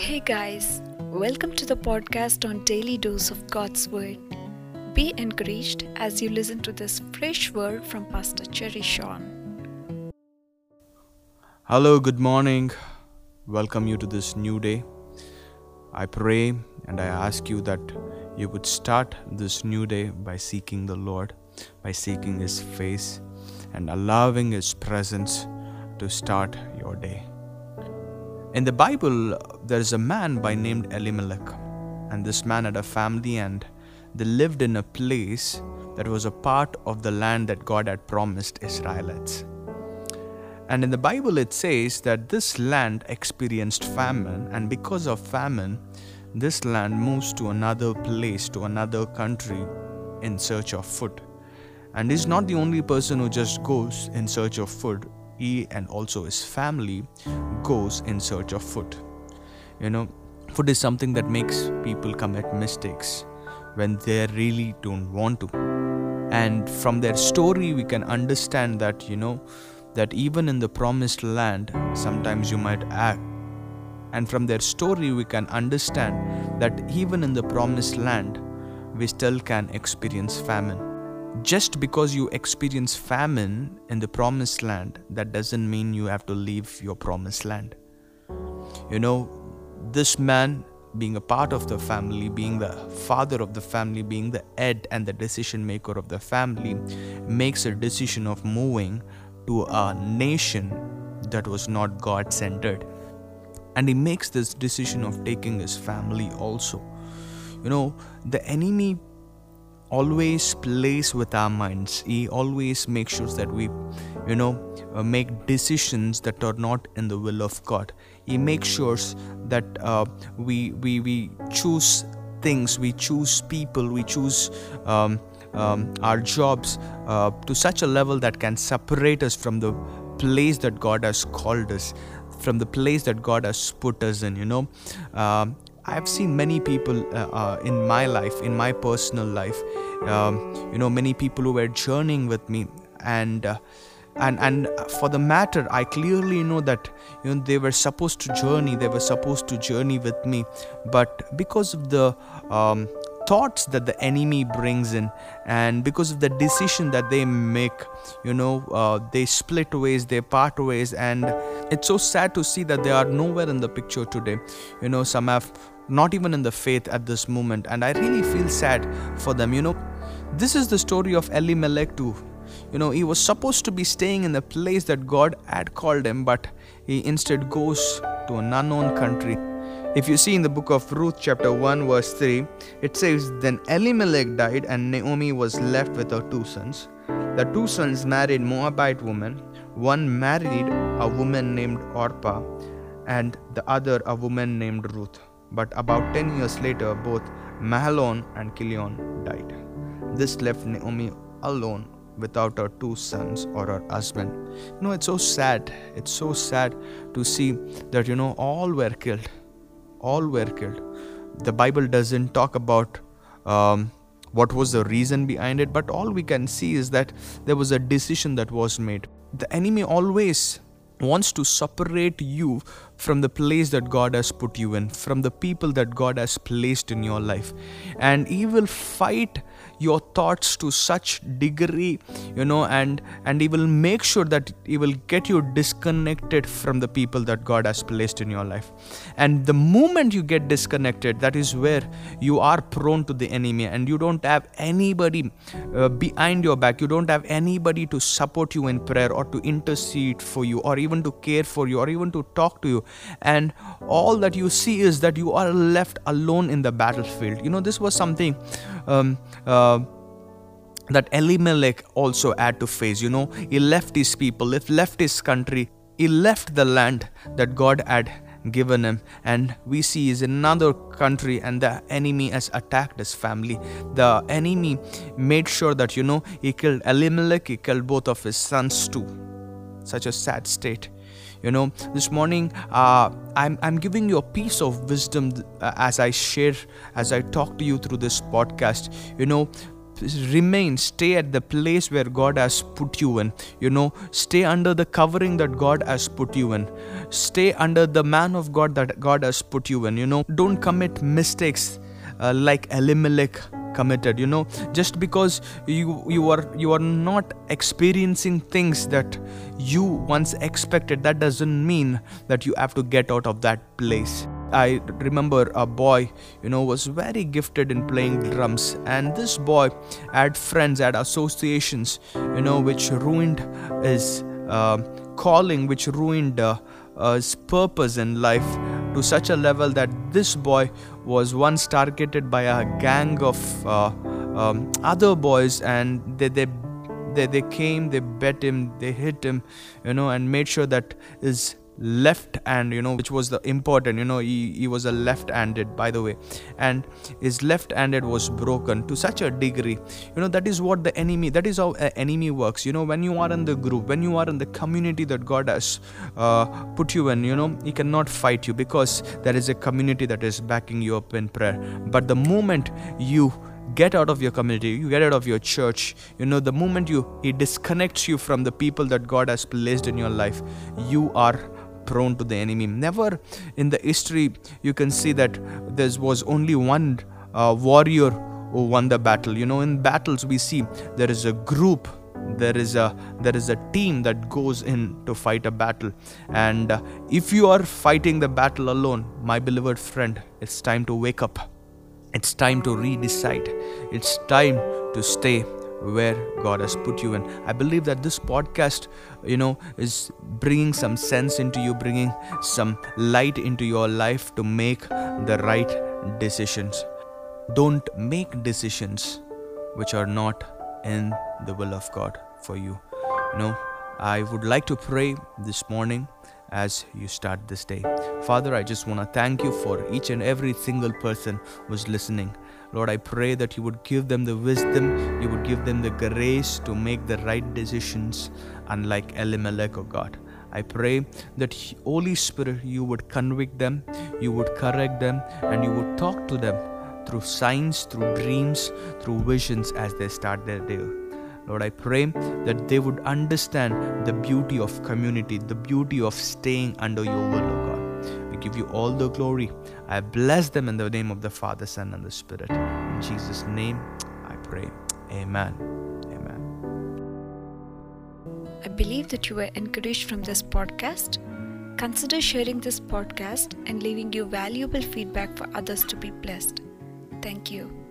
Hey guys, welcome to the podcast on Daily Dose of God's Word. Be encouraged as you listen to this fresh word from Pastor Cherry Sean. Hello, good morning. Welcome you to this new day. I pray and I ask you that you would start this new day by seeking the Lord, by seeking His face, and allowing His presence to start your day. In the Bible, there is a man by named Elimelech, and this man had a family and they lived in a place that was a part of the land that God had promised Israelites. And in the Bible, it says that this land experienced famine, and because of famine, this land moves to another place, to another country in search of food. And he's not the only person who just goes in search of food he and also his family goes in search of food. You know, food is something that makes people commit mistakes when they really don't want to. And from their story, we can understand that, you know, that even in the promised land, sometimes you might act. And from their story, we can understand that even in the promised land, we still can experience famine just because you experience famine in the promised land, that doesn't mean you have to leave your promised land. You know, this man being a part of the family, being the father of the family, being the head and the decision maker of the family, makes a decision of moving to a nation that was not God centered. And he makes this decision of taking his family also. You know, the enemy always plays with our minds. He always makes sure that we you know uh, make decisions that are not in the will of god. He makes sure that uh, we we we choose things we choose people we choose um, um, our jobs uh, to such a level that can separate us from the place that god has called us from the place that god has put us in you know. Um, I've seen many people uh, uh, in my life, in my personal life, um, you know, many people who were journeying with me, and uh, and and for the matter, I clearly know that you know they were supposed to journey, they were supposed to journey with me, but because of the um, thoughts that the enemy brings in and because of the decision that they make you know uh, they split ways they part ways. And it's so sad to see that they are nowhere in the picture today. You know some have not even in the faith at this moment and i really feel sad for them you know this is the story of elimelech too you know he was supposed to be staying in the place that god had called him but he instead goes to an unknown country if you see in the book of Ruth, chapter 1, verse 3, it says, Then Elimelech died, and Naomi was left with her two sons. The two sons married Moabite women. One married a woman named Orpah, and the other a woman named Ruth. But about 10 years later, both Mahlon and Kilion died. This left Naomi alone without her two sons or her husband. You know, it's so sad. It's so sad to see that, you know, all were killed all were killed. The Bible doesn't talk about um, what was the reason behind it, but all we can see is that there was a decision that was made. The enemy always wants to separate you from the place that God has put you in, from the people that God has placed in your life. And He will fight your thoughts to such degree you know and and he will make sure that he will get you disconnected from the people that god has placed in your life. And the moment you get disconnected that is where you are prone to the enemy and you don't have anybody uh, behind your back. You don't have anybody to support you in prayer or to intercede for you or even to care for you or even to talk to you. And all that you see is that you are left alone in the battlefield. You know this was something um, uh, Uh, that Elimelech also had to face. You know, he left his people, he left his country, he left the land that God had given him. And we see is another country and the enemy has attacked his family. The enemy made sure that you know he killed elimelech he killed both of his sons too. Such a sad state you know this morning uh, I'm, I'm giving you a piece of wisdom uh, as i share as i talk to you through this podcast you know remain, stay at the place where God has put you in. You know, stay under the covering that God has put you in. Stay under the man of God that God has put you in. You know, don't commit mistakes uh, like Elimelech committed you know. Just because you you are you are not experiencing things that you once expected that doesn't mean that you have to get out of that place. I remember a boy, you know, was very gifted in playing drums, and this boy had friends, had associations, you know, which ruined his uh, calling, which ruined uh, uh, his purpose in life to such a level that this boy was once targeted by a gang of uh, um, other boys, and they, they they, they came, they bet him, they hit him, you know, and made sure that his left hand you know which was the important you know he, he was a left-handed by the way. And his left-handed was broken to such a degree. You know that is what the enemy that is how an enemy works. You know when you are in the group when you are in the community that god has uh, put you in you know he cannot fight you because there is a community that is backing you up in prayer. But the moment you get out of your community you get out of your church you know the moment you he disconnects you from the people that god has placed in your life you are prone to the enemy. Never in the history you can see that there was only one uh, warrior who won the battle. You know, in battles we see there is a group there is a there is a team that goes in to fight a battle and uh, if you are fighting the battle alone my beloved friend it's time to wake up it's time to redecide it's time to stay where God has put you in. I believe that this podcast, you know, is bringing some sense into you, bringing some light into your life to make the right decisions. Don't make decisions which are not in the will of God for you. You know, I would like to pray this morning as you start this day. Father, I just want to thank you for each and every single person who's listening. Lord, I pray that you would give them the wisdom, you would give them the grace to make the right decisions, unlike Elimelech, oh God. I pray that Holy Spirit, you would convict them, you would correct them, and you would talk to them through signs, through dreams, through visions as they start their day. Lord, I pray that they would understand the beauty of community, the beauty of staying under your will, give you all the glory. I bless them in the name of the Father, Son, and the Spirit. In Jesus' name, I pray. Amen. Amen. I believe that you were encouraged from this podcast. Consider sharing this podcast and leaving your valuable feedback for others to be blessed. Thank you.